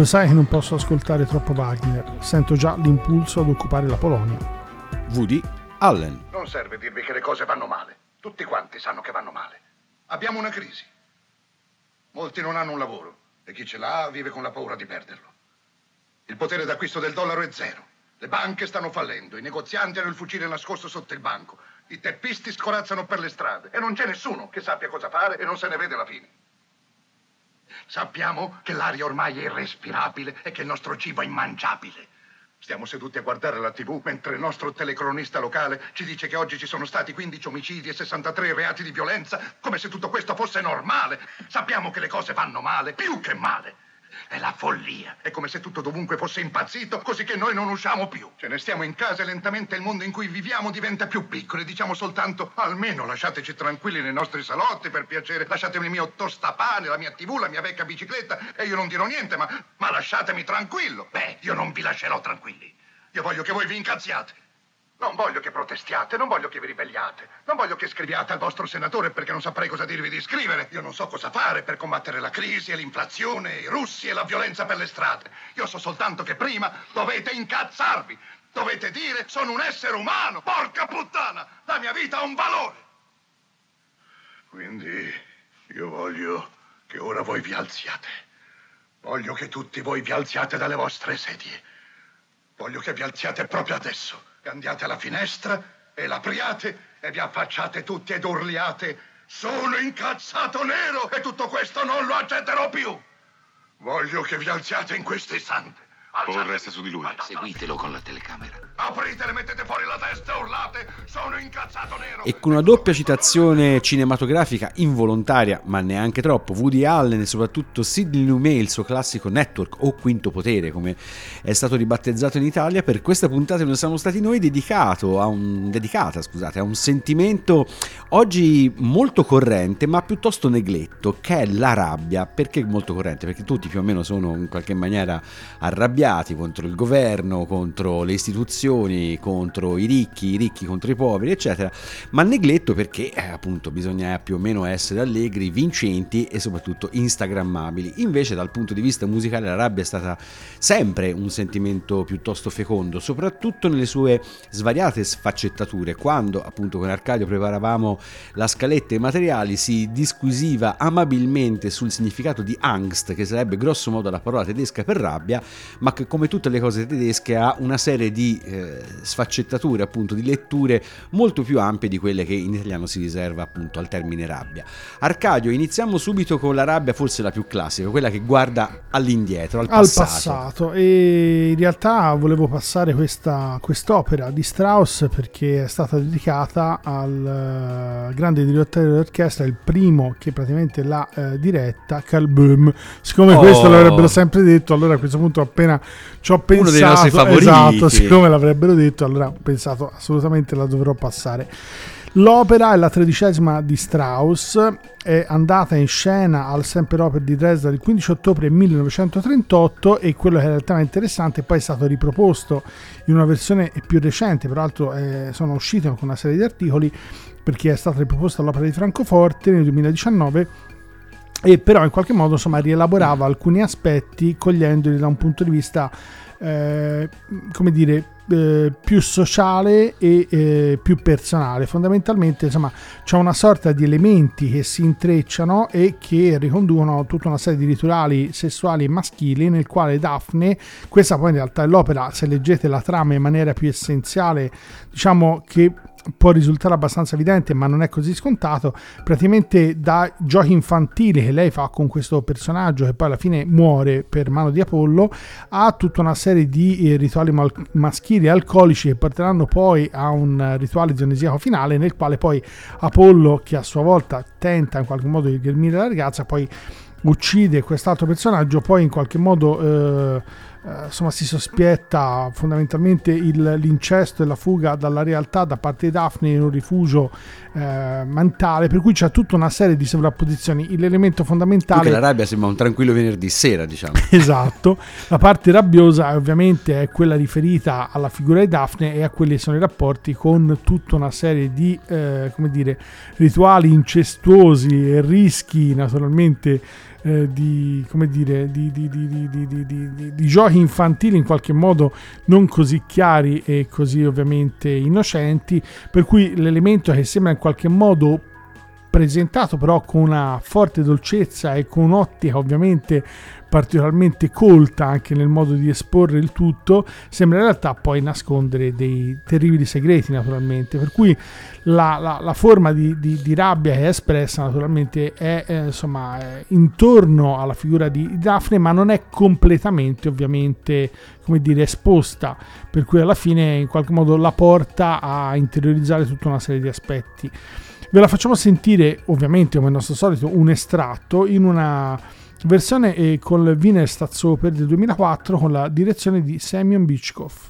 Lo sai che non posso ascoltare troppo Wagner, sento già l'impulso ad occupare la Polonia. Woody Allen. Non serve dirvi che le cose vanno male. Tutti quanti sanno che vanno male. Abbiamo una crisi. Molti non hanno un lavoro e chi ce l'ha vive con la paura di perderlo. Il potere d'acquisto del dollaro è zero. Le banche stanno fallendo, i negozianti hanno il fucile nascosto sotto il banco, i teppisti scorazzano per le strade e non c'è nessuno che sappia cosa fare e non se ne vede la fine. Sappiamo che l'aria ormai è irrespirabile e che il nostro cibo è immangiabile. Stiamo seduti a guardare la TV mentre il nostro telecronista locale ci dice che oggi ci sono stati 15 omicidi e 63 reati di violenza, come se tutto questo fosse normale. Sappiamo che le cose vanno male, più che male. È la follia. È come se tutto dovunque fosse impazzito, così che noi non usciamo più. Ce ne stiamo in casa e lentamente il mondo in cui viviamo diventa più piccolo e diciamo soltanto almeno lasciateci tranquilli nei nostri salotti, per piacere. Lasciatemi il mio tostapane, la mia TV, la mia vecchia bicicletta e io non dirò niente, ma, ma lasciatemi tranquillo. Beh, io non vi lascerò tranquilli. Io voglio che voi vi incazziate. Non voglio che protestiate, non voglio che vi ribelliate, non voglio che scriviate al vostro senatore perché non saprei cosa dirvi di scrivere. Io non so cosa fare per combattere la crisi e l'inflazione, i russi e la violenza per le strade. Io so soltanto che prima dovete incazzarvi. Dovete dire sono un essere umano. Porca puttana, la mia vita ha un valore. Quindi io voglio che ora voi vi alziate. Voglio che tutti voi vi alziate dalle vostre sedie. Voglio che vi alziate proprio adesso, andiate alla finestra e l'apriate e vi affacciate tutti ed urliate sono incazzato nero e tutto questo non lo accetterò più. Voglio che vi alziate in questo istante. Paul resta su di lui. Seguitelo con la telecamera. Apritele, mettete fuori la testa e urlate sono incazzato nero. E con una doppia citazione cinematografica involontaria, ma neanche troppo, Woody Allen e soprattutto Sidney Lumet, il suo classico Network o Quinto Potere, come è stato ribattezzato in Italia, per questa puntata non siamo stati noi dedicato a un, dedicata scusate, a un sentimento oggi molto corrente, ma piuttosto negletto, che è la rabbia. Perché molto corrente? Perché tutti più o meno sono in qualche maniera arrabbiati contro il governo, contro le istituzioni, contro i ricchi, i ricchi contro i poveri, eccetera, ma negletto perché eh, appunto bisogna più o meno essere allegri, vincenti e soprattutto instagrammabili. Invece dal punto di vista musicale la rabbia è stata sempre un sentimento piuttosto fecondo, soprattutto nelle sue svariate sfaccettature. Quando appunto con Arcadio preparavamo la scaletta e i materiali si disquisiva amabilmente sul significato di angst, che sarebbe grosso modo la parola tedesca per rabbia, ma che come tutte le cose tedesche ha una serie di eh, sfaccettature, appunto di letture molto più ampie di quelle che in italiano si riserva appunto al termine rabbia. Arcadio, iniziamo subito con la rabbia forse la più classica, quella che guarda all'indietro, al passato. Al passato. E in realtà volevo passare questa, quest'opera di Strauss perché è stata dedicata al uh, grande direttore dell'orchestra, il primo che praticamente l'ha uh, diretta, Carl Böhm. Siccome Oh. questo l'avrebbero sempre detto, allora a questo punto appena ci ho pensato, Uno dei nostri favoriti. esatto, siccome l'avrebbero detto, allora ho pensato assolutamente la dovrò passare. L'opera è la tredicesima di Strauss, è andata in scena al Semperoper di Dresda il 15 ottobre 1938 e quello che è realmente interessante poi è stato riproposto in una versione più recente, peraltro eh, sono uscite con una serie di articoli perché è stata riproposta all'Opera di Francoforte nel 2019 e però in qualche modo insomma rielaborava alcuni aspetti cogliendoli da un punto di vista eh, come dire eh, più sociale e eh, più personale. Fondamentalmente insomma c'è una sorta di elementi che si intrecciano e che riconducono tutta una serie di rituali sessuali maschili nel quale Daphne questa poi in realtà è l'opera se leggete la trama in maniera più essenziale diciamo che può risultare abbastanza evidente, ma non è così scontato. Praticamente da giochi infantili che lei fa con questo personaggio, che poi alla fine muore per mano di Apollo, a tutta una serie di eh, rituali mal- maschili e alcolici che porteranno poi a un rituale dionisiaco finale, nel quale poi Apollo, che a sua volta tenta in qualche modo di ghermire la ragazza, poi uccide quest'altro personaggio, poi in qualche modo. Eh, eh, insomma si sospetta fondamentalmente il- l'incesto e la fuga dalla realtà da parte di Daphne in un rifugio eh, mentale, per cui c'è tutta una serie di sovrapposizioni. L'elemento fondamentale Comunque la rabbia sembra un tranquillo venerdì sera, diciamo. Esatto, la parte rabbiosa ovviamente è quella riferita alla figura di Daphne e a quelli che sono i rapporti con tutta una serie di eh, come dire, rituali incestuosi e rischi naturalmente eh, di, come dire, di, di- di- di- di- di- di- di- di giochi infantili in qualche modo non così chiari e così ovviamente innocenti, per cui l'elemento che sembra qualche modo presentato però con una forte dolcezza e con un'ottica ovviamente particolarmente colta anche nel modo di esporre il tutto, sembra in realtà poi nascondere dei terribili segreti naturalmente, per cui la, la- la forma di, di- di rabbia che è espressa naturalmente è eh, insomma è intorno alla figura di Daphne, ma non è completamente ovviamente come dire esposta, per cui alla fine in qualche modo la porta a interiorizzare tutta una serie di aspetti. Ve la facciamo sentire, ovviamente, come al nostro solito, un estratto in una versione eh, con il Wiener Staatsoper del 2004 con la direzione di Semyon Bichkov.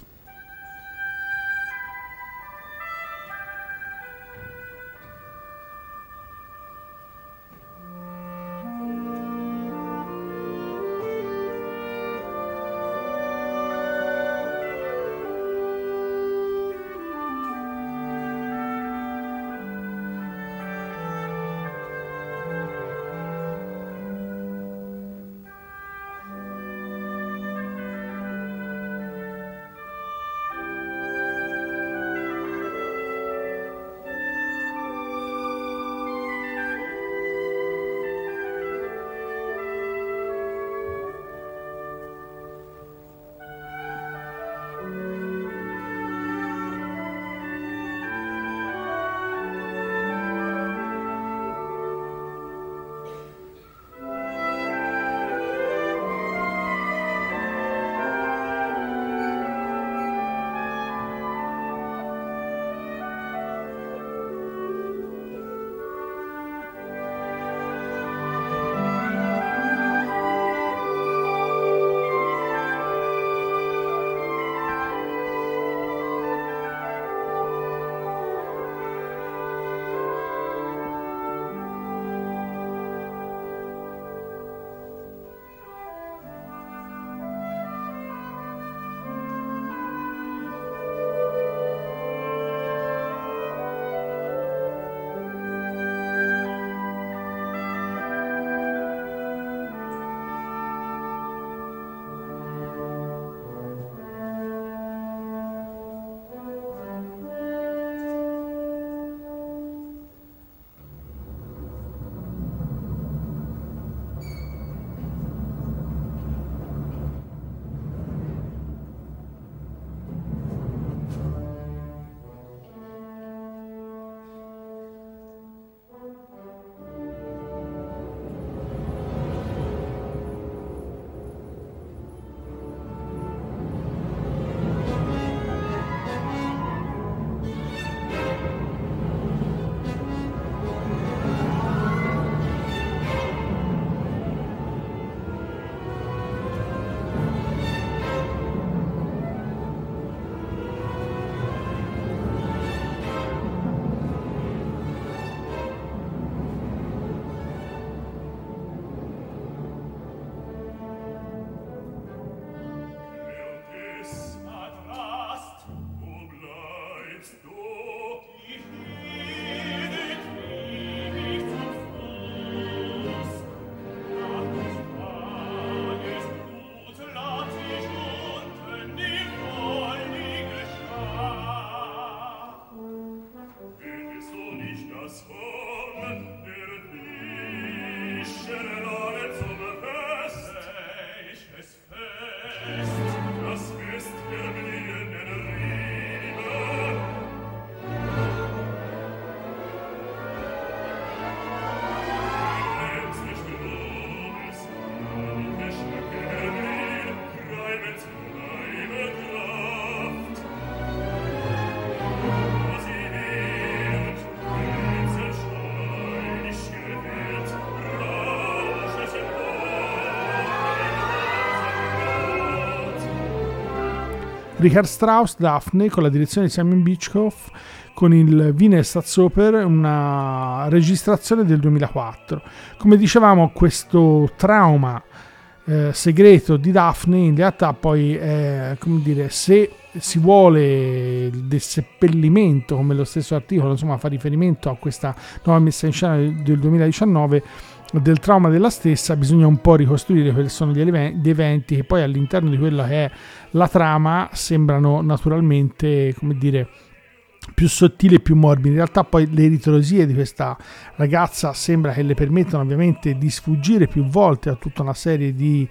Richard Strauss, Daphne, con la direzione di Simon Beechhoff, con il Wiener Staatsoper, una registrazione del 2004. Come dicevamo, questo trauma eh, segreto di Daphne in realtà poi è, come dire, se si vuole del seppellimento, come lo stesso articolo insomma, fa riferimento a questa nuova messa in scena del 2019, del trauma della stessa, bisogna un po' ricostruire quelli sono gli eventi che poi all'interno di quella che è la trama sembrano naturalmente, come dire, più sottili e più morbidi. In realtà poi le ritrosie di questa ragazza sembra che le permettano ovviamente di sfuggire più volte a tutta una serie di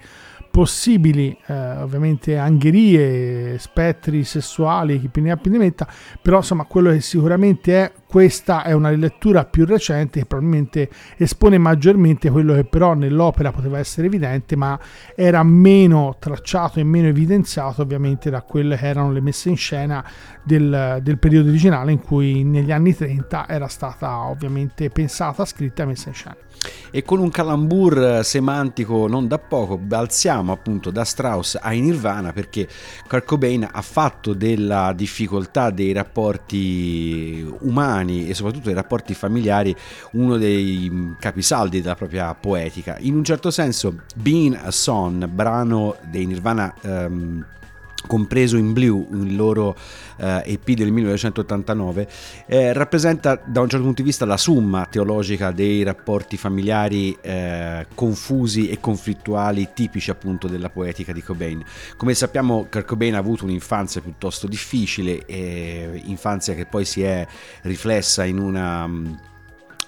possibili eh, ovviamente angherie, spettri sessuali, chi più ne ha più ne metta, però insomma quello che sicuramente è questa è una rilettura più recente che probabilmente espone maggiormente quello che però nell'opera poteva essere evidente, ma era meno tracciato e meno evidenziato ovviamente da quelle che erano le messe in scena del, del periodo originale in cui negli anni 30 era stata ovviamente pensata, scritta e messa in scena. E con un calambur semantico non da poco balziamo appunto da Strauss a Nirvana perché Kurt Cobain ha fatto della difficoltà dei rapporti umani umani e soprattutto dei rapporti familiari uno dei capisaldi della propria poetica. In un certo senso, Being a Son, brano dei Nirvana. Um, compreso in Blue, il loro eh, EP del 1989, eh, rappresenta da un certo punto di vista la summa teologica dei rapporti familiari eh, confusi e conflittuali tipici appunto della poetica di Cobain. Come sappiamo Kurt Cobain ha avuto un'infanzia piuttosto difficile, infanzia che poi si è riflessa in una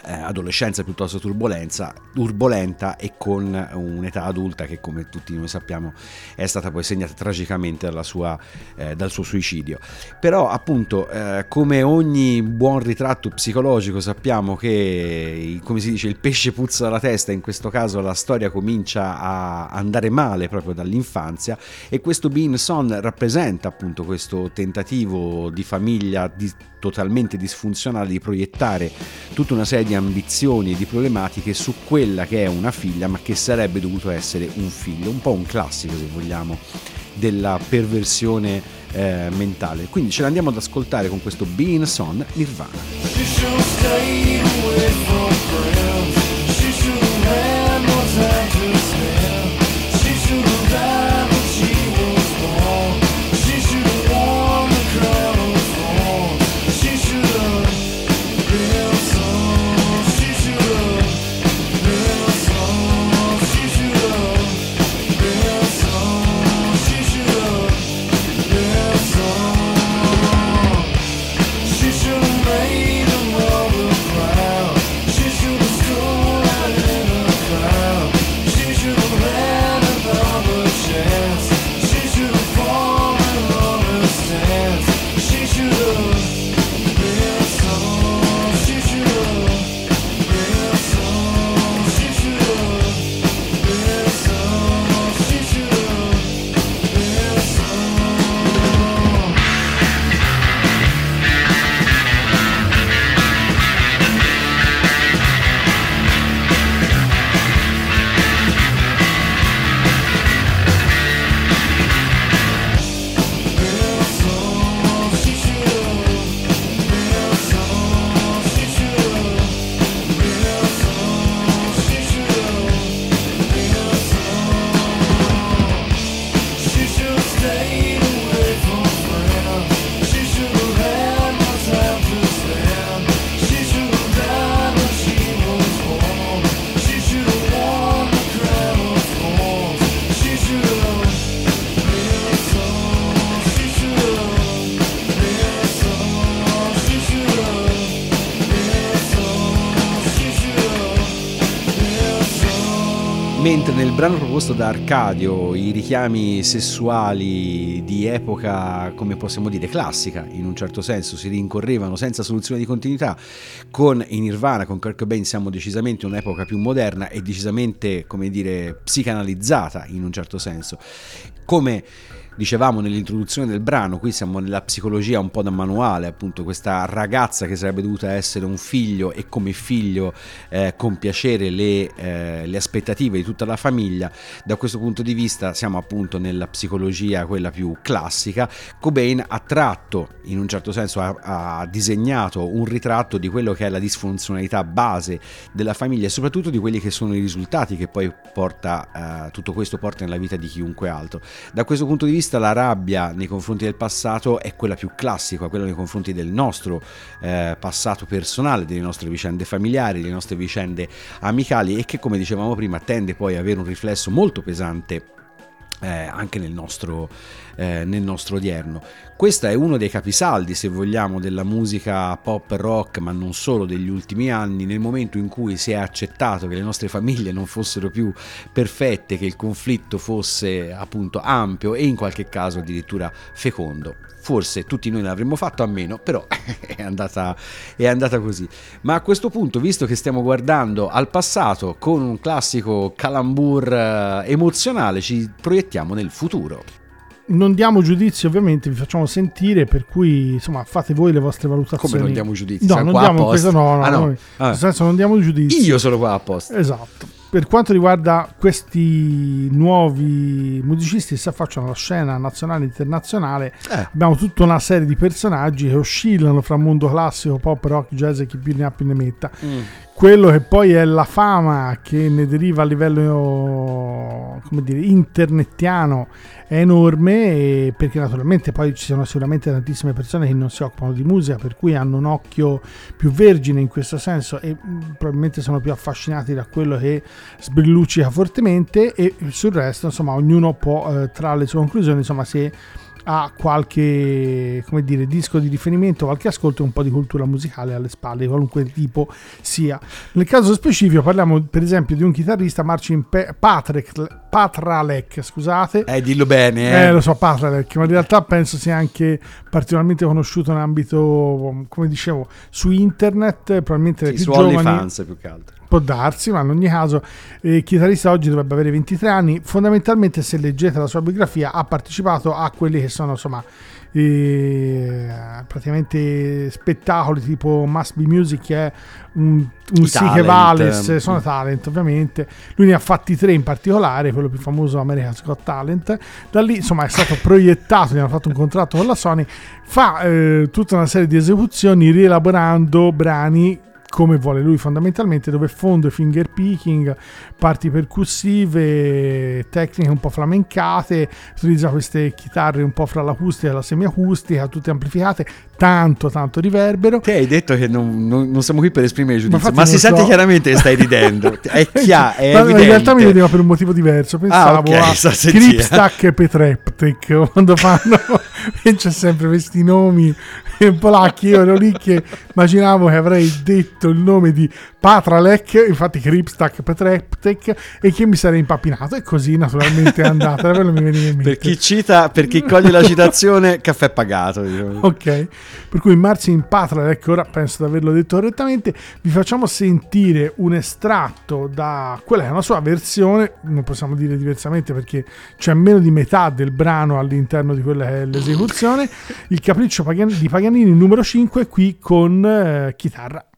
eh, adolescenza piuttosto turbolenta e con un'età adulta che come tutti noi sappiamo è stata poi segnata tragicamente sua, eh, dal suo suicidio. Però appunto eh, come ogni buon ritratto psicologico sappiamo che come si dice il pesce puzza dalla testa, in questo caso la storia comincia a andare male proprio dall'infanzia e questo Bean Son rappresenta appunto questo tentativo di famiglia di totalmente disfunzionale di proiettare tutta una serie di ambizioni e di problematiche su quella che è una figlia ma che sarebbe dovuto essere un figlio, un po' un classico se vogliamo della perversione eh, mentale. Quindi ce l'andiamo ad ascoltare con questo Being Son Nirvana. Brano proposto da Arcadio i richiami sessuali di epoca, come possiamo dire, classica, in un certo senso, si rincorrevano senza soluzione di continuità, con in Nirvana, con Kirk Cobain siamo decisamente in un'epoca più moderna e decisamente, come dire, psicanalizzata in un certo senso. Come dicevamo nell'introduzione del brano, qui siamo nella psicologia un po' da manuale, appunto questa ragazza che sarebbe dovuta essere un figlio e come figlio eh, compiacere le, eh, le, aspettative di tutta la famiglia, da questo punto di vista siamo appunto nella psicologia quella più classica. Cobain ha tratto, in un certo senso ha, ha disegnato un ritratto di quello che è la disfunzionalità base della famiglia e soprattutto di quelli che sono i risultati che poi porta, eh, tutto questo porta nella vita di chiunque altro. Da questo punto di vista la rabbia nei confronti del passato è quella più classica, quella nei confronti del nostro eh, passato personale, delle nostre vicende familiari, delle nostre vicende amicali e che come dicevamo prima tende poi ad avere un riflesso molto pesante eh, anche nel nostro, eh, nel nostro odierno. Questo è uno dei capisaldi, se vogliamo, della musica pop rock, ma non solo degli ultimi anni, nel momento in cui si è accettato che le nostre famiglie non fossero più perfette, che il conflitto fosse appunto ampio e in qualche caso addirittura fecondo forse tutti noi l'avremmo fatto a meno, però è andata, è andata, così. Ma a questo punto, visto che stiamo guardando al passato con un classico calambur eh, emozionale, ci proiettiamo nel futuro. Non diamo giudizi, ovviamente, vi facciamo sentire, per cui insomma fate voi le vostre valutazioni. Come non diamo giudizi? No, non diamo questo, no, no, ah, no. Noi, ah. nel senso non diamo giudizi. Io sono qua apposta. Esatto per quanto riguarda questi nuovi musicisti che si affacciano alla scena nazionale e internazionale, eh. abbiamo tutta una serie di personaggi che oscillano fra mondo classico, pop, rock, jazz e chi più ne ha più ne metta. Mm quello che poi è la fama che ne deriva a livello come dire, internetiano è enorme perché naturalmente poi ci sono sicuramente tantissime persone che non si occupano di musica per cui hanno un occhio più vergine in questo senso e mm, probabilmente sono più affascinati da quello che sbrilluccica fortemente e sul resto insomma ognuno può eh, trarre le sue conclusioni insomma se ha qualche come dire, disco di riferimento, qualche ascolto e un po' di cultura musicale alle spalle, qualunque tipo sia. Nel caso specifico parliamo per esempio di un chitarrista, Marcin Patrick, Patralek, scusate. Eh, dillo bene. Eh. eh, lo so, Patralek, ma in realtà penso sia anche particolarmente conosciuto in ambito, come dicevo, su internet, probabilmente sì, su giovani. OnlyFans più che altro può darsi, ma in ogni caso eh, il chitarrista oggi dovrebbe avere 23 anni. Fondamentalmente, se leggete la sua biografia, ha partecipato a quelli che sono insomma eh, praticamente spettacoli tipo Must Be Music che è un, un sì che vale sono talent ovviamente. Lui ne ha fatti tre in particolare quello più famoso America's Got Talent. Da lì insomma è stato proiettato gli hanno fatto un contratto con la Sony. Fa eh, tutta una serie di esecuzioni rielaborando brani come vuole lui fondamentalmente, dove fondo finger picking, parti percussive, tecniche un po' flamencate, utilizza queste chitarre un po' fra l'acustica e la semiacustica, tutte amplificate, tanto tanto riverbero. Te hai detto che non, non, non siamo qui per esprimere giudizio, ma, ma si so. sente chiaramente che stai ridendo, è chiaro, è In realtà mi vedeva per un motivo diverso, pensavo ah, okay, a Kripstak e Petreptic, quando fanno, c'è sempre questi nomi polacchi, io ero lì che immaginavo che avrei detto il nome di Patralek, infatti Kripstak Petreptek, e che mi sarei impappinato e così naturalmente è andata. per chi cita, per chi coglie la citazione, caffè pagato. Diciamo. Ok, per cui Marcin Patralek, ora penso di averlo detto correttamente, vi facciamo sentire un estratto da quella che è una sua versione, non possiamo dire diversamente perché c'è meno di metà del brano all'interno di quella che è l'esecuzione, il capriccio di Paganini Paganini numero 5 qui con eh, chitarra.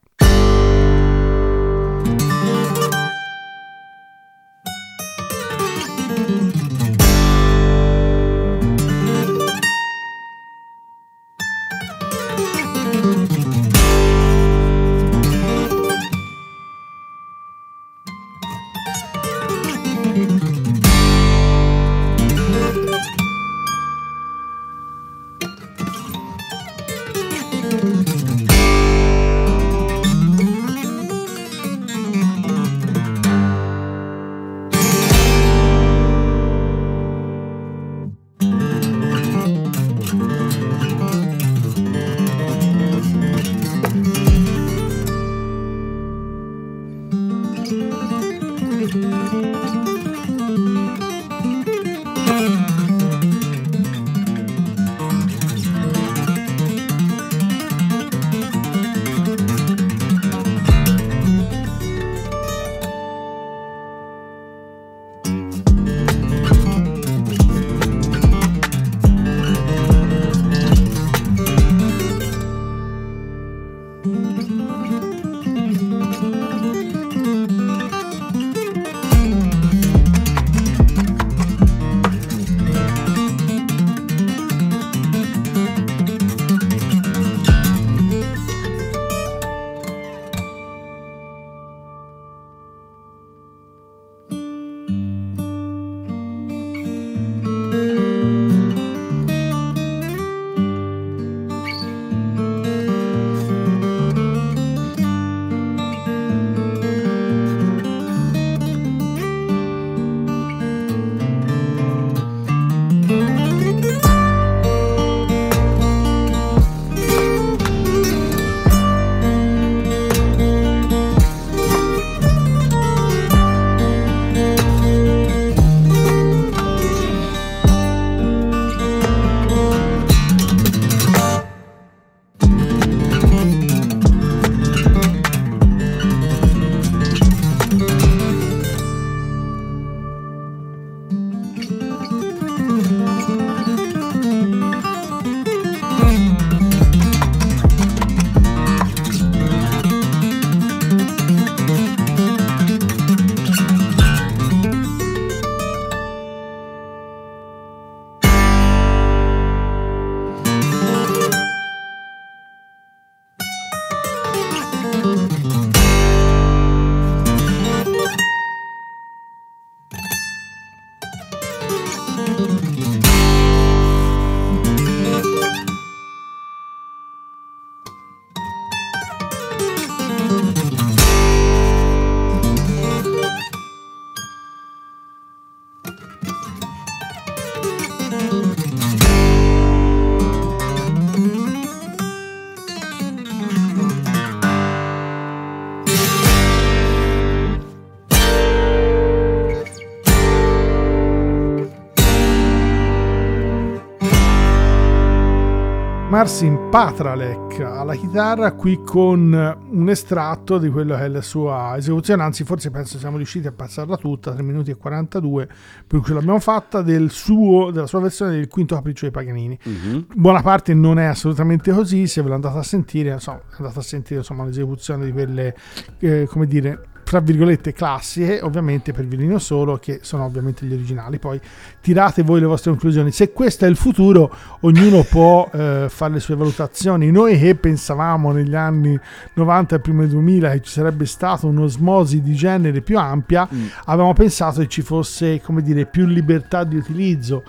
Marcin Patralek alla chitarra, qui con un estratto di quello che è la sua esecuzione, anzi forse penso siamo riusciti a passarla tutta, 3 minuti e 42, per cui ce l'abbiamo fatta, del suo, della sua versione del quinto capriccio dei Paganini. Mm-hmm. Buona parte non è assolutamente così, se ve l'andate a sentire, insomma, andate a sentire insomma, l'esecuzione di quelle, eh, come dire, tra virgolette classiche, ovviamente per violino solo, che sono ovviamente gli originali. Poi tirate voi le vostre conclusioni. Se questo è il futuro, ognuno può eh, fare le sue valutazioni. Noi che pensavamo negli anni 90 e primi 2000 che ci sarebbe stata un'osmosi di genere più ampia, mm. avevamo pensato che ci fosse, come dire, più libertà di utilizzo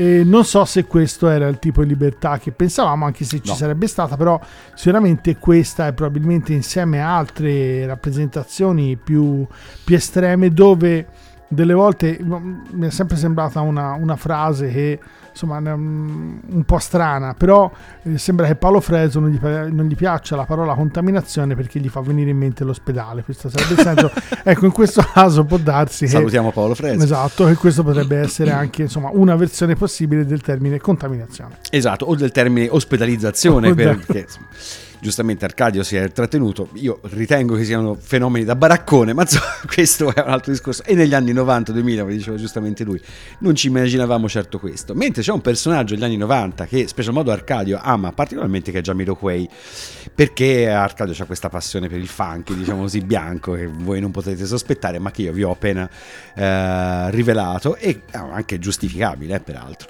e non so se questo era il tipo di libertà che pensavamo, anche se ci no. sarebbe stata, però sicuramente questa è probabilmente insieme a altre rappresentazioni più, più estreme dove delle volte mi è sempre sembrata una, una frase che insomma un po' strana, però eh, sembra che Paolo Freso non gli, non gli, piaccia la parola contaminazione perché gli fa venire in mente l'ospedale. Questo sarebbe il senso. ecco, in questo caso può darsi che, Salutiamo Paolo Freso. Esatto, che questo potrebbe essere anche insomma, una versione possibile del termine contaminazione. Esatto, o del termine ospedalizzazione perché giustamente Arcadio si è trattenuto, io ritengo che siano fenomeni da baraccone, ma questo è un altro discorso. E negli anni 90-2000, come diceva giustamente lui, non ci immaginavamo certo questo. Mentre c'è un personaggio degli anni 90 che, special modo Arcadio, ama particolarmente, che è Jamiro Quay, perché Arcadio ha questa passione per il funk, diciamo così, bianco, che voi non potete sospettare, ma che io vi ho appena eh, rivelato, e anche giustificabile, eh, peraltro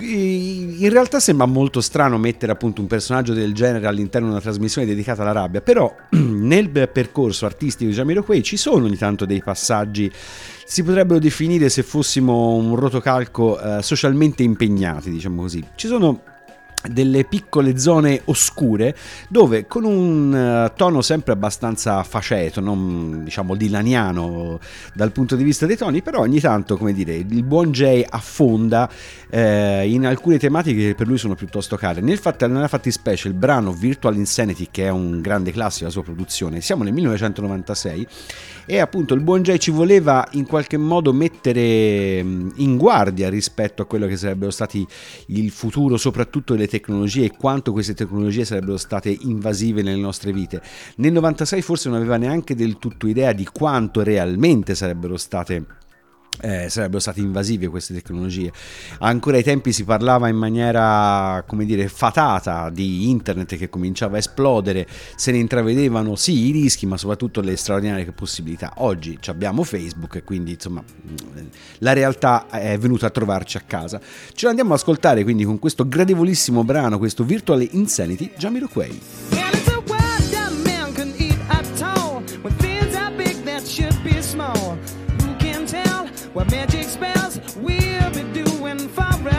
in realtà sembra molto strano mettere appunto un personaggio del genere all'interno di una trasmissione dedicata alla rabbia, però nel percorso artistico di Jamiroquai ci sono ogni tanto dei passaggi si potrebbero definire se fossimo un rotocalco eh, socialmente impegnati, diciamo così. Ci sono delle piccole zone oscure dove con un uh, tono sempre abbastanza faceto, non diciamo dilaniano dal punto di vista dei toni, però ogni tanto, come dire, il buon Jay affonda eh, in alcune tematiche che per lui sono piuttosto care. Nel fatt- nella fattispecie il brano Virtual Insanity, che è un grande classico della sua produzione, siamo nel 1996 e appunto il buon Jay ci voleva in qualche modo mettere mm, in guardia rispetto a quello che sarebbero stati il futuro, soprattutto delle tecnologie e quanto queste tecnologie sarebbero state invasive nelle nostre vite. Nel 96 forse non aveva neanche del tutto idea di quanto realmente sarebbero state eh, sarebbero state invasive queste tecnologie. Ancora ai tempi si parlava in maniera, come dire, fatata di internet che cominciava a esplodere, se ne intravedevano sì i rischi, ma soprattutto le straordinarie possibilità. Oggi abbiamo Facebook e quindi insomma la realtà è venuta a trovarci a casa. Ce l'andiamo ad ascoltare quindi con questo gradevolissimo brano, questo Virtual Insanity, Jamiroquai. Yeah, what magic spells will be doing for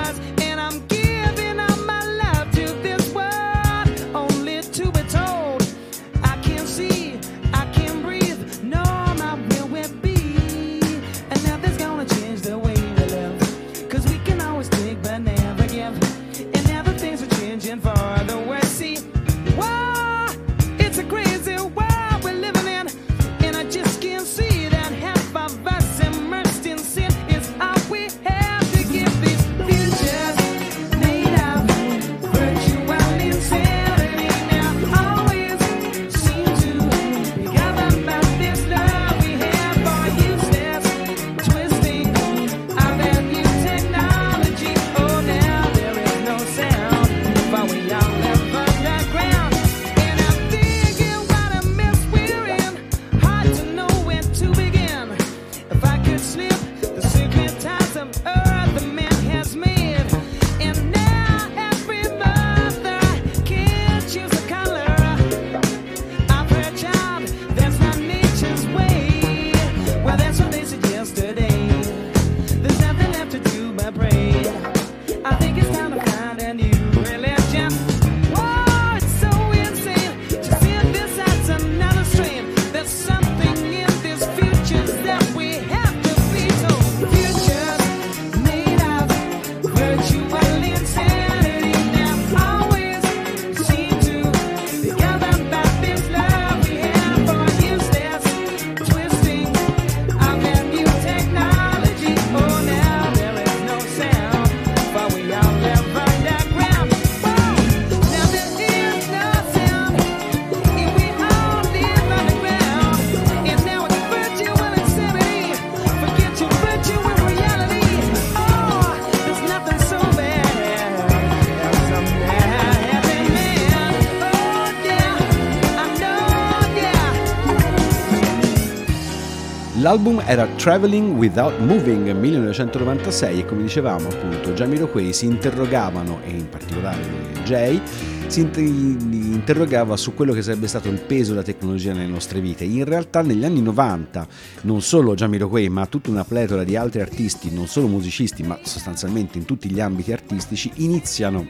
L'album era Traveling Without Moving 1996 e come dicevamo appunto Jamiroquai si interrogavano e in particolare Jay si interrogava su quello che sarebbe stato il peso della tecnologia nelle nostre vite. In realtà negli anni 90 non solo Jamiroquai ma tutta una pletora di altri artisti, non solo musicisti ma sostanzialmente in tutti gli ambiti artistici iniziano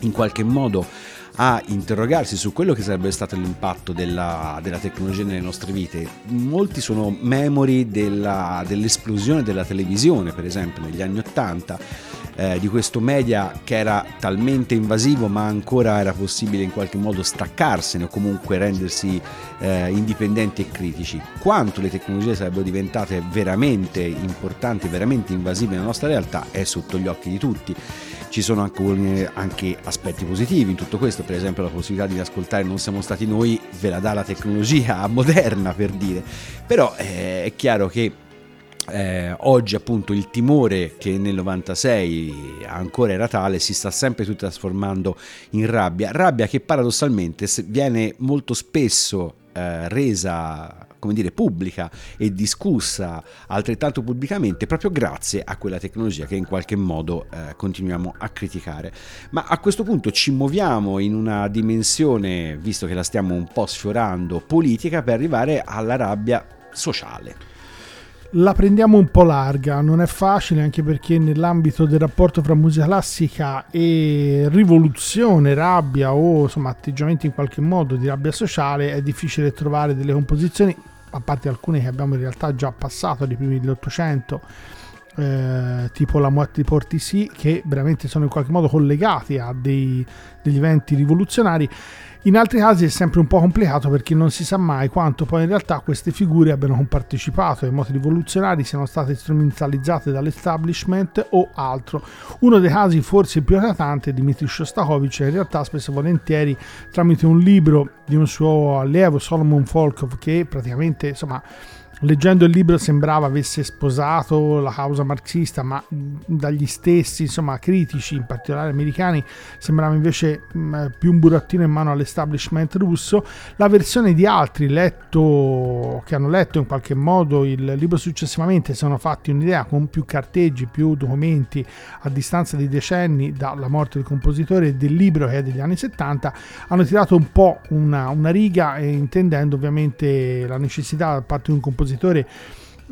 in qualche modo a interrogarsi su quello che sarebbe stato l'impatto della, della tecnologia nelle nostre vite. Molti sono memori della, dell'esplosione della televisione, per esempio, negli anni Ottanta, eh, di questo media che era talmente invasivo ma ancora era possibile in qualche modo staccarsene o comunque rendersi eh, indipendenti e critici. Quanto le tecnologie sarebbero diventate veramente importanti, veramente invasive nella nostra realtà è sotto gli occhi di tutti. Ci sono anche, anche aspetti positivi in tutto questo, per esempio la possibilità di ascoltare Non siamo stati noi ve la dà la tecnologia moderna per dire, però eh, è chiaro che eh, oggi appunto il timore che nel 96 ancora era tale si sta sempre più trasformando in rabbia, rabbia che paradossalmente viene molto spesso eh, resa come dire, pubblica e discussa altrettanto pubblicamente proprio grazie a quella tecnologia che in qualche modo eh, continuiamo a criticare. Ma a questo punto ci muoviamo in una dimensione, visto che la stiamo un po' sfiorando, politica per arrivare alla rabbia sociale la prendiamo un po' larga, non è facile anche perché nell'ambito del rapporto fra musica classica e rivoluzione, rabbia o insomma atteggiamenti in qualche modo di rabbia sociale è difficile trovare delle composizioni, a parte alcune che abbiamo in realtà già passato dei primi dell'Ottocento, eh, tipo la Moette di Portisì, che veramente sono in qualche modo collegati a dei, degli eventi rivoluzionari. In altri casi è sempre un po' complicato perché non si sa mai quanto poi in realtà queste figure abbiano partecipato ai moti rivoluzionari, siano state strumentalizzate dall'establishment o altro. Uno dei casi forse più eclatante è Dmitry Shostakovich, in realtà spesso e volentieri tramite un libro di un suo allievo Solomon Volkov che praticamente insomma Leggendo il libro sembrava avesse sposato la causa marxista, ma dagli stessi insomma, critici, in particolare americani, sembrava invece mh, più un burattino in mano all'establishment russo. La versione di altri letto, che hanno letto in qualche modo il libro successivamente sono fatti un'idea con più carteggi, più documenti a distanza di decenni dalla morte del compositore e del libro che è degli anni 70, hanno tirato un po' una, una riga intendendo ovviamente la necessità da parte di un compositore compositore,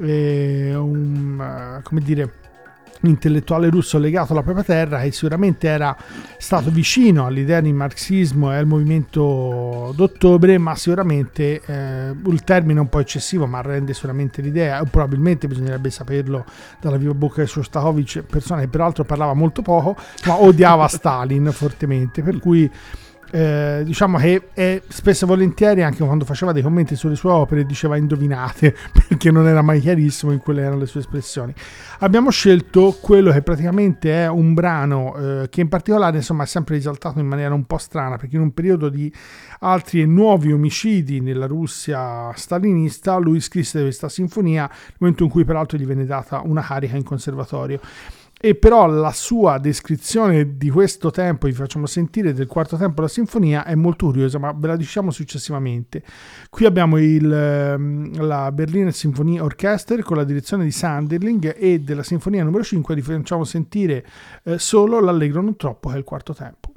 eh, un, come dire, intellettuale russo legato alla propria terra che sicuramente era stato vicino all'idea di marxismo e al movimento d'ottobre ma sicuramente eh, il termine è un po' eccessivo ma rende sicuramente l'idea o probabilmente bisognerebbe saperlo dalla viva bocca di Shostakovich persona che peraltro parlava molto poco ma odiava Stalin fortemente per cui eh, diciamo che è, spesso e volentieri anche quando faceva dei commenti sulle sue opere diceva indovinate perché non era mai chiarissimo in quelle erano le sue espressioni. Abbiamo scelto quello che praticamente è un brano eh, che in particolare insomma è sempre risaltato in maniera un po' strana perché in un periodo di altri e nuovi omicidi nella Russia stalinista lui scrisse questa sinfonia nel momento in cui peraltro gli venne data una carica in conservatorio e però la sua descrizione di questo tempo, vi facciamo sentire del quarto tempo della sinfonia, è molto curiosa, ma ve la diciamo successivamente. Qui abbiamo il, ehm, la Berliner Sinfonie Orchester con la direzione di Sanderling e della sinfonia numero 5 vi facciamo sentire eh, solo l'Allegro non troppo, che è il quarto tempo.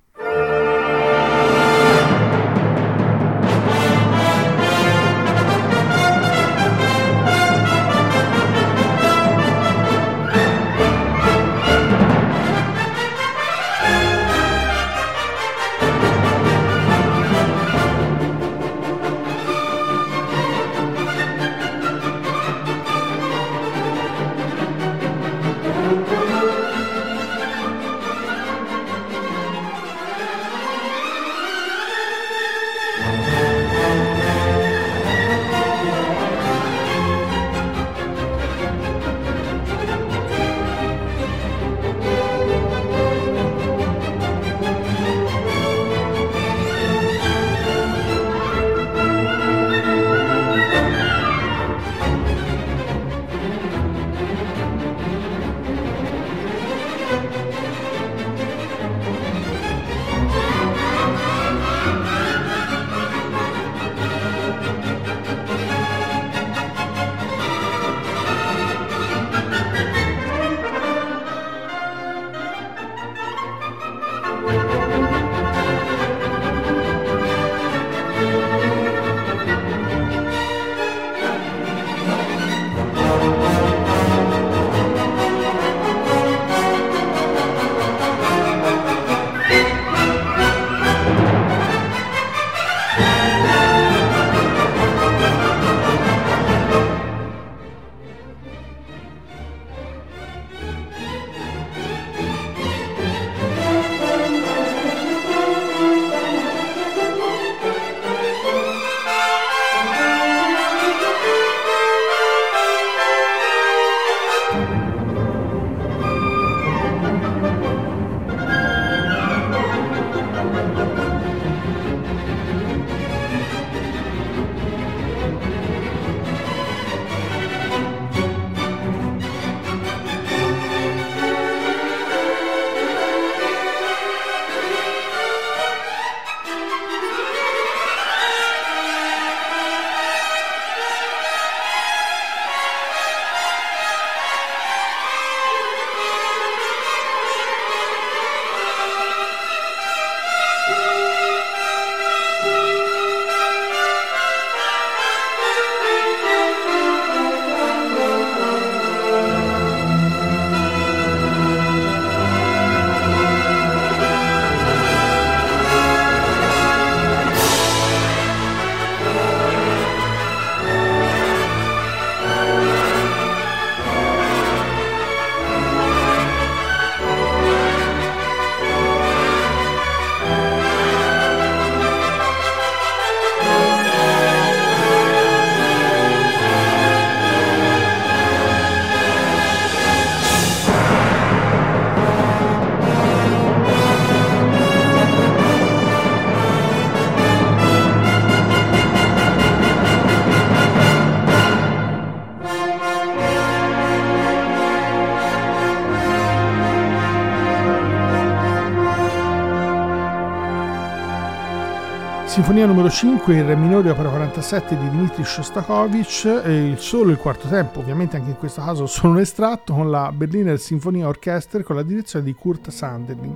Sinfonia numero 5 in Re minore opera 47 di Dmitri Shostakovich, il solo il quarto tempo, ovviamente anche in questo caso solo un estratto, con la Berliner Sinfonia Orchestra con la direzione di Kurt Sanderling.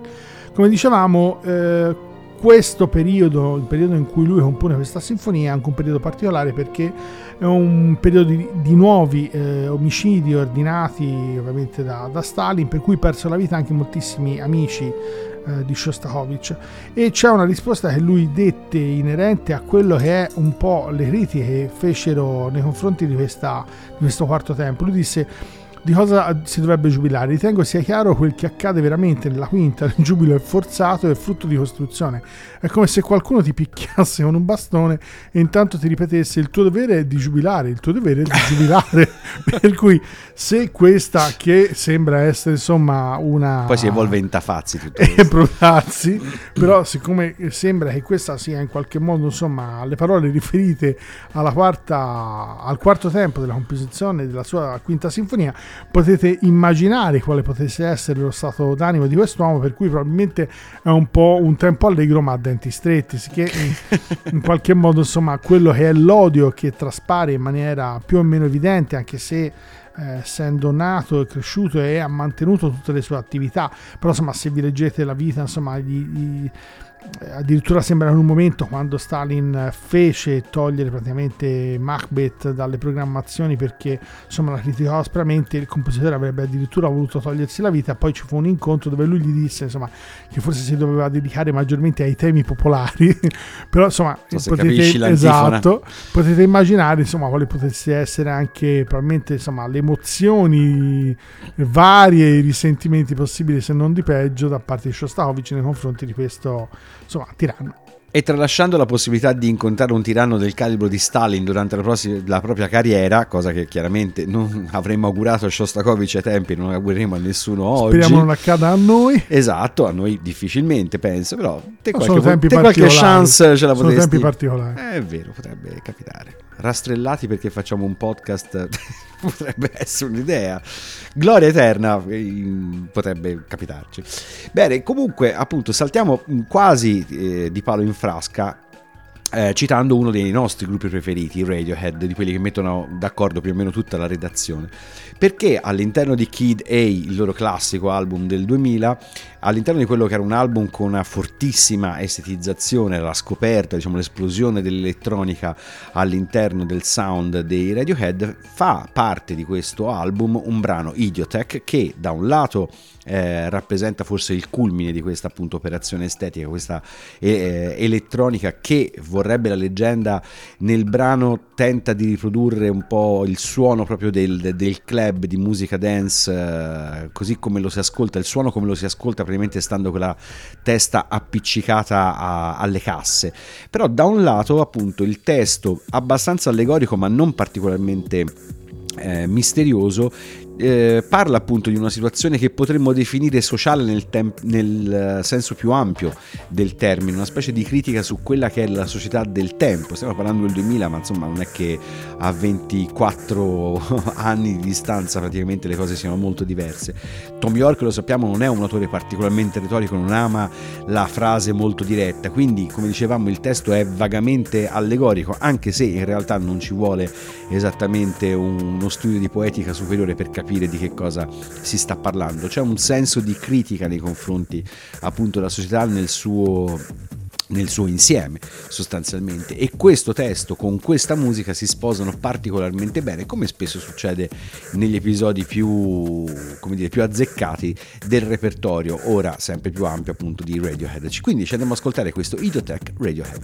Come dicevamo, eh, questo periodo, il periodo in cui lui compone questa sinfonia, è anche un periodo particolare perché è un periodo di, di nuovi eh, omicidi ordinati ovviamente da, da, Stalin, per cui perso la vita anche moltissimi amici eh, di Shostakovich. E c'è una risposta che lui dette inerente a quello che è un po' le critiche che fecero nei confronti di, questa, di questo quarto tempo. Lui disse di cosa si dovrebbe giubilare. Ritengo sia chiaro quel che accade veramente nella quinta, il giubilo è forzato e frutto di costruzione. È come se qualcuno ti picchiasse con un bastone e intanto ti ripetesse il tuo dovere è di giubilare, il tuo dovere è di giubilare. per cui se questa che sembra essere insomma una... Poi si evolve in tafazzi tutto e protazzi, però siccome sembra che questa sia in qualche modo insomma le parole riferite alla quarta, al quarto tempo della composizione della sua quinta sinfonia, potete immaginare quale potesse essere lo stato d'animo di quest'uomo, per cui probabilmente è un po' un tempo allegro ma a denti stretti, che in, qualche modo insomma quello che è l'odio che traspare in maniera più o meno evidente, anche se eh, essendo nato e cresciuto e ha mantenuto tutte le sue attività, però insomma se vi leggete la vita insomma gli, gli addirittura sembra in un momento quando Stalin fece togliere praticamente Macbeth dalle programmazioni perché insomma la criticò aspramente il compositore avrebbe addirittura voluto togliersi la vita poi ci fu un incontro dove lui gli disse insomma che forse si doveva dedicare maggiormente ai temi popolari. Però insomma so potete, esatto, potete immaginare insomma quali potesse essere anche probabilmente insomma le emozioni varie i risentimenti possibili se non di peggio da parte di Shostakovich nei confronti di questo insomma, tiranno. E tralasciando la possibilità di incontrare un tiranno del calibro di Stalin durante la, prossima, la propria carriera, cosa che chiaramente non avremmo augurato a Shostakovich ai tempi, non augureremo a nessuno oggi. Speriamo non accada a noi. Esatto, a noi difficilmente penso, però te qualche, tempi te qualche chance ce la sono potresti... tempi particolari. È vero, potrebbe capitare. Rastrellati perché facciamo un podcast potrebbe essere un'idea. Gloria eterna potrebbe capitarci. Bene, comunque, appunto, saltiamo quasi eh, di palo in frasca eh, citando uno dei nostri gruppi preferiti, Radiohead, di quelli che mettono d'accordo più o meno tutta la redazione, perché all'interno di Kid A, il loro classico album del 2000, all'interno di quello che era un album con una fortissima estetizzazione, la scoperta, diciamo l'esplosione dell'elettronica all'interno del sound dei Radiohead, fa parte di questo album un brano Idiotech che da un lato eh, rappresenta forse il culmine di questa appunto operazione estetica, questa eh, elettronica che vorrebbe la leggenda nel brano tenta di riprodurre un po' il suono proprio del, del club di musica dance eh, così come lo si ascolta, il suono come lo si ascolta praticamente stando con la testa appiccicata a, alle casse. Però da un lato appunto il testo abbastanza allegorico ma non particolarmente eh, misterioso eh, parla appunto di una situazione che potremmo definire sociale nel, temp- nel, eh, senso più ampio del termine, una specie di critica su quella che è la società del tempo. Stiamo parlando del 2000, ma insomma non è che a 24 anni di distanza praticamente le cose siano molto diverse. Tom York, lo sappiamo, non è un autore particolarmente retorico, non ama la frase molto diretta, quindi come dicevamo il testo è vagamente allegorico, anche se in realtà non ci vuole esattamente uno studio di poetica superiore per capire capire di che cosa si sta parlando. C'è un senso di critica nei confronti appunto della società nel suo nel suo insieme sostanzialmente. E questo testo con questa musica si sposano particolarmente bene come spesso succede negli episodi più, dire, più azzeccati del repertorio ora sempre più ampio appunto di Radiohead. Quindi ci andiamo ad ascoltare questo Idiotech Radiohead.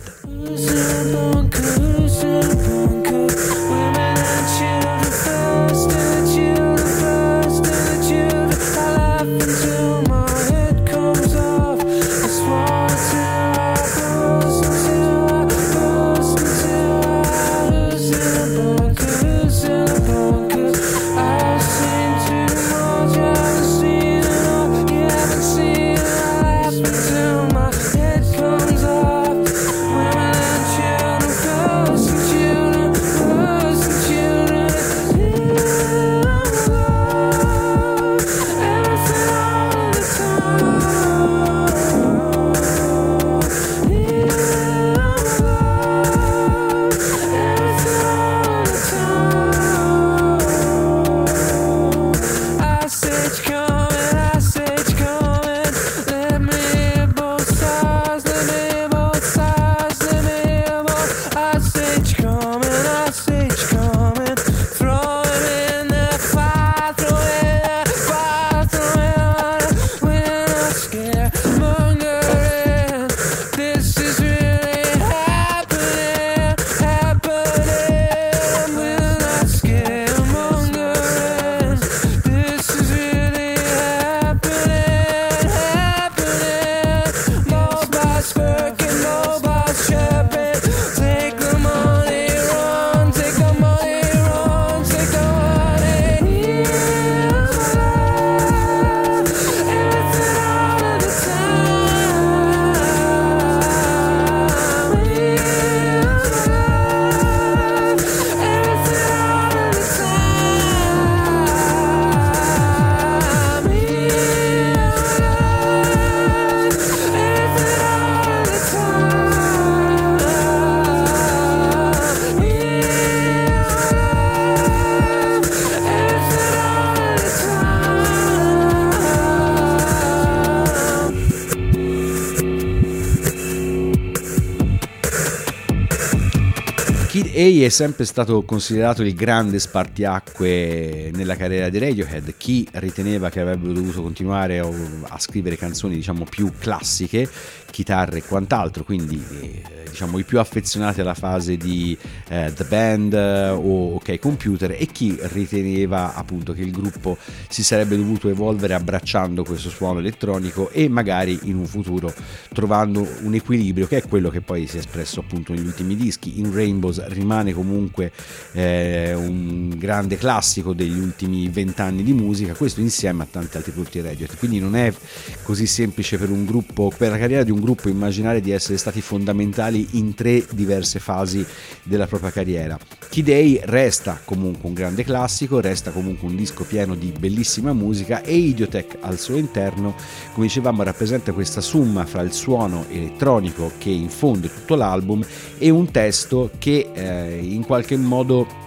È sempre stato considerato il grande spartiacque nella carriera di Radiohead. Chi riteneva che avrebbero dovuto continuare a scrivere canzoni diciamo più classiche, chitarre e quant'altro, quindi eh, diciamo i più affezionati alla fase di eh, The Band eh, o OK Computer e chi riteneva appunto che il gruppo si sarebbe dovuto evolvere abbracciando questo suono elettronico e magari in un futuro trovando un equilibrio che è quello che poi si è espresso appunto negli ultimi dischi. In Rainbows rimane comunque eh, un grande classico degli ultimi vent'anni di musica, questo insieme a tanti altri prodotti radio. Quindi non è così semplice per un gruppo, per la carriera di un gruppo immaginare di essere stati fondamentali in tre diverse fasi della propria carriera. Key Day resta comunque un grande classico, resta comunque un disco pieno di bellissima musica e Idiotech al suo interno, come dicevamo, rappresenta questa summa fra il suono elettronico che infonde tutto l'album e un testo che eh, in qualche modo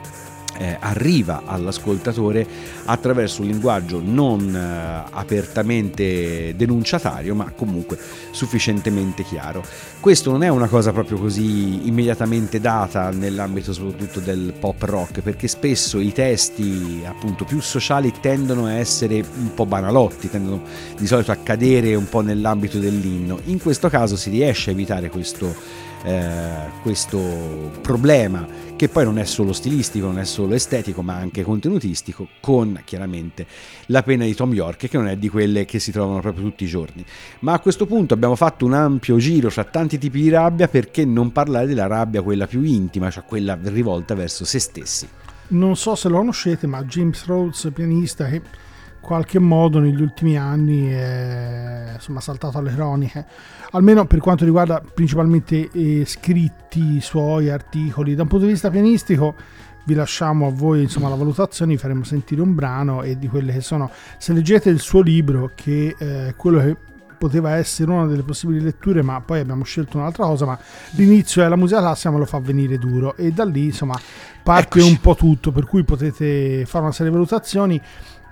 eh, arriva all'ascoltatore attraverso un linguaggio non eh, apertamente denunciatario, ma comunque sufficientemente chiaro. Questo non è una cosa proprio così immediatamente data nell'ambito soprattutto del pop rock, perché spesso i testi appunto più sociali tendono a essere un po' banalotti, tendono di solito a cadere un po' nell'ambito dell'inno. In questo caso si riesce a evitare questo eh, questo problema che poi non è solo stilistico, non è solo estetico, ma anche contenutistico, con chiaramente la pena di Tom York, che non è di quelle che si trovano proprio tutti i giorni. Ma a questo punto abbiamo fatto un ampio giro fra tanti tipi di rabbia, perché non parlare della rabbia quella più intima, cioè quella rivolta verso se stessi. Non so se lo conoscete, ma James Rhodes, pianista che qualche modo negli ultimi anni è insomma, saltato alle croniche, almeno per quanto riguarda principalmente eh, scritti suoi, articoli. Da un punto di vista pianistico vi lasciamo a voi insomma, la valutazione, vi faremo sentire un brano e di quelle che sono, se leggete il suo libro, che eh, quello che poteva essere una delle possibili letture, ma poi abbiamo scelto un'altra cosa, ma l'inizio è la musica classica me lo fa venire duro e da lì insomma parte Eccoci. un po' tutto, per cui potete fare una serie di valutazioni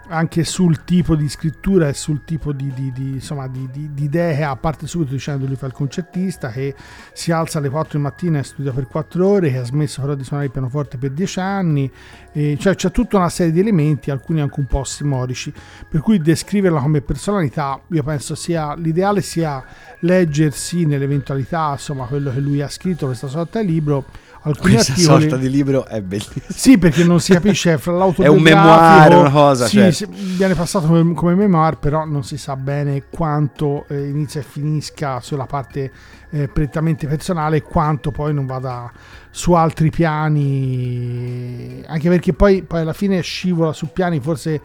anche sul tipo di scrittura e sul tipo di, di, di, insomma, di, idee che ha, a parte subito dicendo lui fa il concertista che si alza alle 4 di mattina e studia per 4 ore, che ha smesso però di suonare il pianoforte per 10 anni, cioè c'è tutta una serie di elementi, alcuni anche un po' simorici, per cui descriverla come personalità io penso sia l'ideale sia leggersi nell'eventualità, insomma quello che lui ha scritto, questa sorta di libro, alcuni Questa articoli... sorta di libro è bellissimo. Sì, perché non si capisce fra l'autobiografico... È un memoir, una cosa, sì, certo. viene passato come, come, memoir, però non si sa bene quanto eh, inizia e finisca sulla parte eh, prettamente personale e quanto poi non vada su altri piani, anche perché poi, poi alla fine scivola su piani forse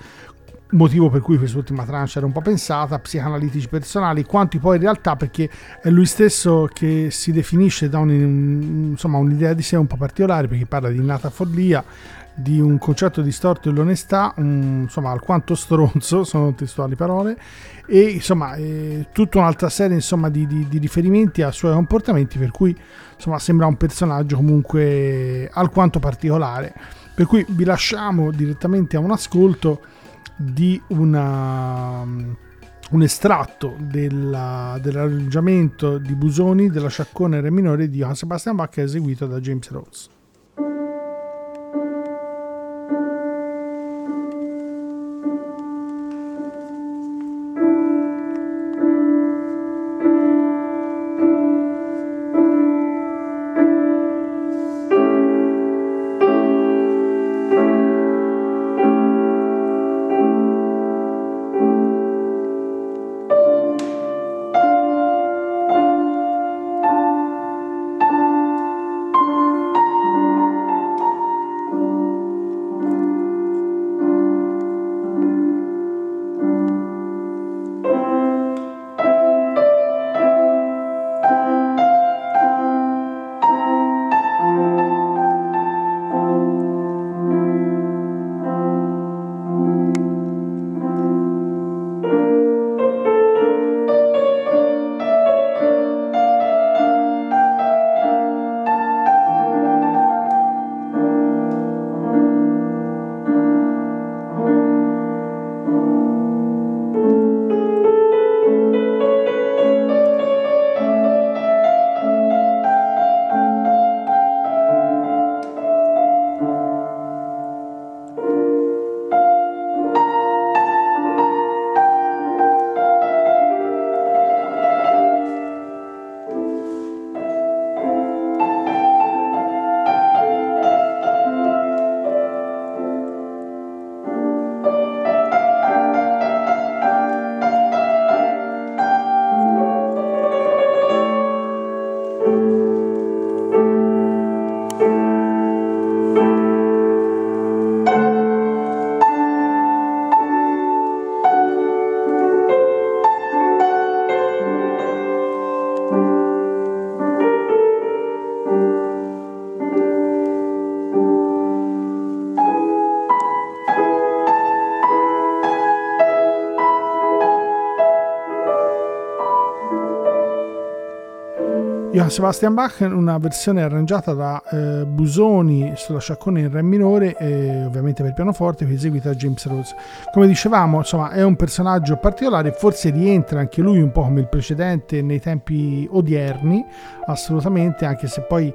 motivo per cui quest'ultima tranche era un po' pensata, psicanalitici personali, quanti poi in realtà perché è lui stesso che si definisce da un, insomma, un'idea di sé un po' particolare perché parla di innata follia, di un concetto distorto dell'onestà, un, insomma alquanto stronzo, sono testuali parole, e insomma tutta un'altra serie insomma, di, di, di, riferimenti ai suoi comportamenti per cui insomma sembra un personaggio comunque alquanto particolare. Per cui vi lasciamo direttamente a un ascolto di una, un estratto della, dell'arrangiamento di Busoni della sciaccone re minore di Johann Sebastian Bach eseguito da James Rhodes. Johann Sebastian Bach, una versione arrangiata da eh, Busoni sulla sciaccone in Re minore, e ovviamente per pianoforte, eseguita da James Rose. Come dicevamo, insomma, è un personaggio particolare, forse rientra anche lui un po' come il precedente nei tempi odierni, assolutamente, anche se poi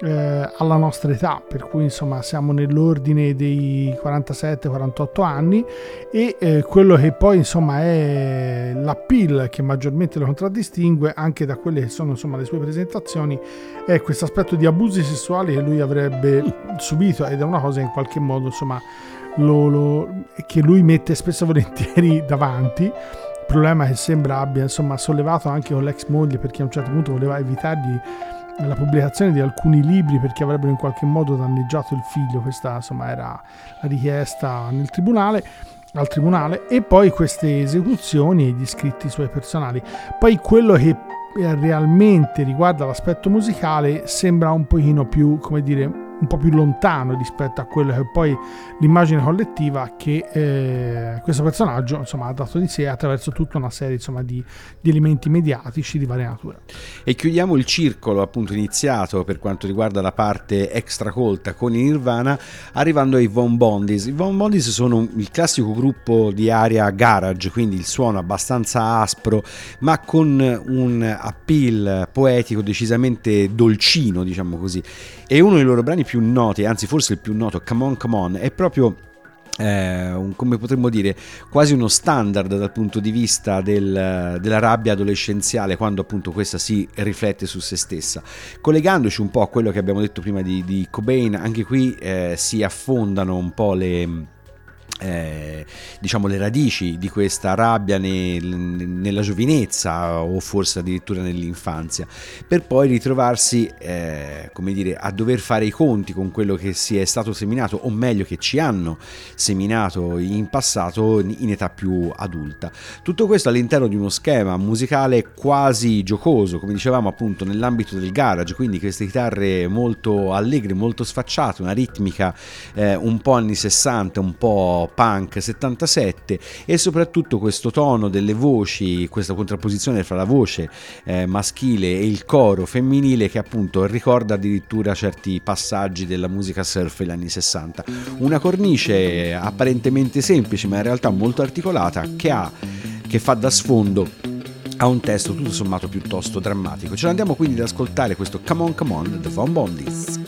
eh, alla nostra età, per cui insomma siamo nell'ordine dei 47-48 anni e eh, quello che poi insomma è l'appeal che maggiormente lo contraddistingue anche da quelle che sono insomma le sue presentazioni è questo aspetto di abusi sessuali che lui avrebbe subito ed è una cosa in qualche modo insomma lo, lo, che lui mette spesso e volentieri davanti. Problema che sembra abbia insomma sollevato anche con l'ex moglie perché a un certo punto voleva evitargli la pubblicazione di alcuni libri perché avrebbero in qualche modo danneggiato il figlio, questa insomma era la richiesta nel tribunale, al tribunale e poi queste esecuzioni e gli scritti suoi personali. Poi quello che realmente riguarda l'aspetto musicale sembra un pochino più, come dire, un po' più lontano rispetto a quello che poi l'immagine collettiva che eh, questo personaggio insomma, ha dato di sé attraverso tutta una serie insomma, di, di, elementi mediatici di varia natura. E chiudiamo il circolo appunto iniziato per quanto riguarda la parte extracolta con i Nirvana arrivando ai Von Bondis. I Von Bondis sono il classico gruppo di area garage, quindi il suono abbastanza aspro ma con un appeal poetico decisamente dolcino diciamo così. E uno dei loro brani più noti, anzi forse il più noto, Come On Come On, è proprio eh, un, come potremmo dire, quasi uno standard dal punto di vista del, della rabbia adolescenziale quando appunto questa si riflette su se stessa. Collegandoci un po' a quello che abbiamo detto prima di, di Cobain, anche qui eh, si affondano un po' le eh, diciamo le radici di questa rabbia nel, nella giovinezza o forse addirittura nell'infanzia per poi ritrovarsi eh, come dire a dover fare i conti con quello che si è stato seminato o meglio che ci hanno seminato in passato in età più adulta. Tutto questo all'interno di uno schema musicale quasi giocoso come dicevamo appunto nell'ambito del garage quindi queste chitarre molto allegre molto sfacciate una ritmica eh, un po' anni 60 un po' punk 77 e soprattutto questo tono delle voci, questa contrapposizione fra la voce eh, maschile e il coro femminile che appunto ricorda addirittura certi passaggi della musica surf degli anni 60. Una cornice apparentemente semplice ma in realtà molto articolata che ha che fa da sfondo a un testo tutto sommato piuttosto drammatico. Ce l'andiamo quindi ad ascoltare questo Come On Come On The Von Bondis.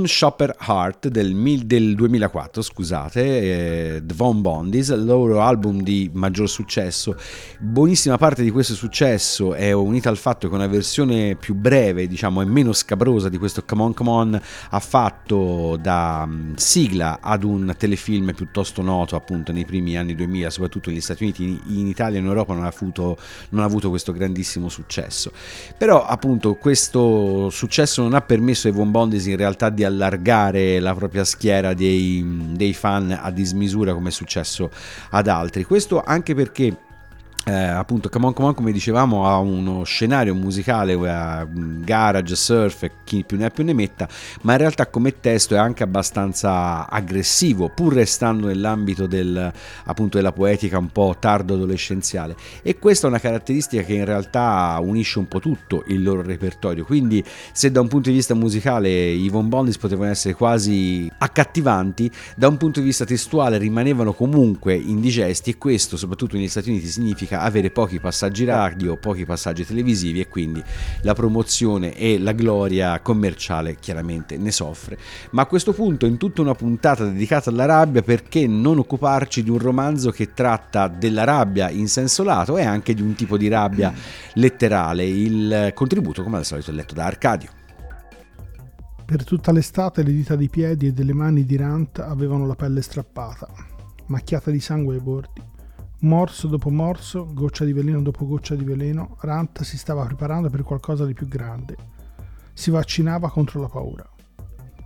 Pawn Shopper Heart del, mil- del 2004, scusate, eh, The Von Bondis, il loro album di maggior successo. Buonissima parte di questo successo è unita al fatto che una versione più breve, diciamo, e meno scabrosa di questo Come On Come On ha fatto da um, sigla ad un telefilm piuttosto noto appunto nei primi anni 2000, soprattutto negli Stati Uniti, in Italia e in Europa non ha, avuto, non ha avuto questo grandissimo successo. Però appunto questo successo non ha permesso ai Von Bondis in realtà di allargare la propria schiera dei, dei fan a dismisura come è successo ad altri. Questo anche perché eh, appunto Come On Come come dicevamo ha uno scenario musicale uh, garage, surf chi più ne ha più ne metta ma in realtà come testo è anche abbastanza aggressivo pur restando nell'ambito del, appunto, della poetica un po' tardo adolescenziale. E questa è una caratteristica che in realtà unisce un po' tutto il loro repertorio. Quindi se da un punto di vista musicale i Von Bondis potevano essere quasi accattivanti da un punto di vista testuale rimanevano comunque indigesti e questo soprattutto negli Stati Uniti significa significa avere pochi passaggi radio, pochi passaggi televisivi e quindi la promozione e la gloria commerciale chiaramente ne soffre. Ma a questo punto in tutta una puntata dedicata alla rabbia perché non occuparci di un romanzo che tratta della rabbia in senso lato e anche di un tipo di rabbia letterale. Il contributo come al solito è letto da Arcadio. Per tutta l'estate le dita dei piedi e delle mani di Rant avevano la pelle strappata, macchiata di sangue ai bordi. Morso dopo morso, goccia di veleno dopo goccia di veleno, Rant si stava preparando per qualcosa di più grande. Si vaccinava contro la paura.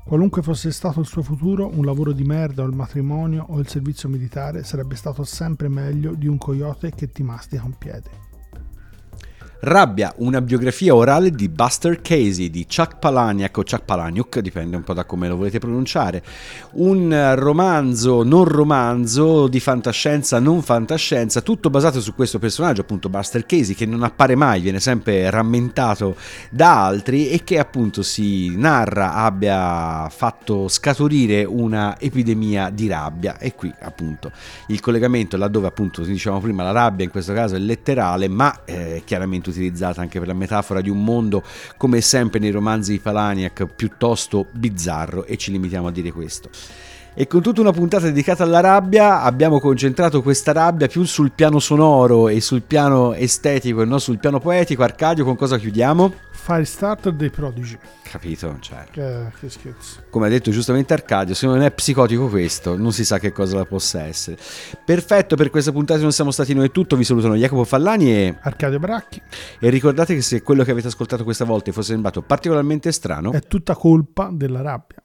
Qualunque fosse stato il suo futuro, un lavoro di merda o il matrimonio o il servizio militare sarebbe stato sempre meglio di un coyote che ti mastica un piede. Rabbia, una biografia orale di Buster Casey, di Chuck Palahniuk o Chuck Palahniuk, dipende un po' da come lo volete pronunciare. Un romanzo non romanzo, di fantascienza non fantascienza, tutto basato su questo personaggio, appunto Buster Casey, che non appare mai, viene sempre rammentato da altri e che appunto si narra abbia fatto scaturire una epidemia di rabbia. E qui appunto il collegamento laddove appunto dicevamo prima la rabbia in questo caso è letterale, ma eh, chiaramente utilizzata anche per la metafora di un mondo, come sempre nei romanzi di Palaniak, piuttosto bizzarro e ci limitiamo a dire questo. E con tutta una puntata dedicata alla rabbia abbiamo concentrato questa rabbia più sul piano sonoro e sul piano estetico e non sul piano poetico. Arcadio, con cosa chiudiamo? Firestarter dei Prodigi. Capito? Cioè, che, che scherzo. Come ha detto giustamente Arcadio, se non è psicotico questo, non si sa che cosa la possa essere. Perfetto, per questa puntata non siamo stati noi tutto. Vi salutano Jacopo Fallani e Arcadio Bracchi. E ricordate che se quello che avete ascoltato questa volta fosse sembrato particolarmente strano, è tutta colpa della rabbia.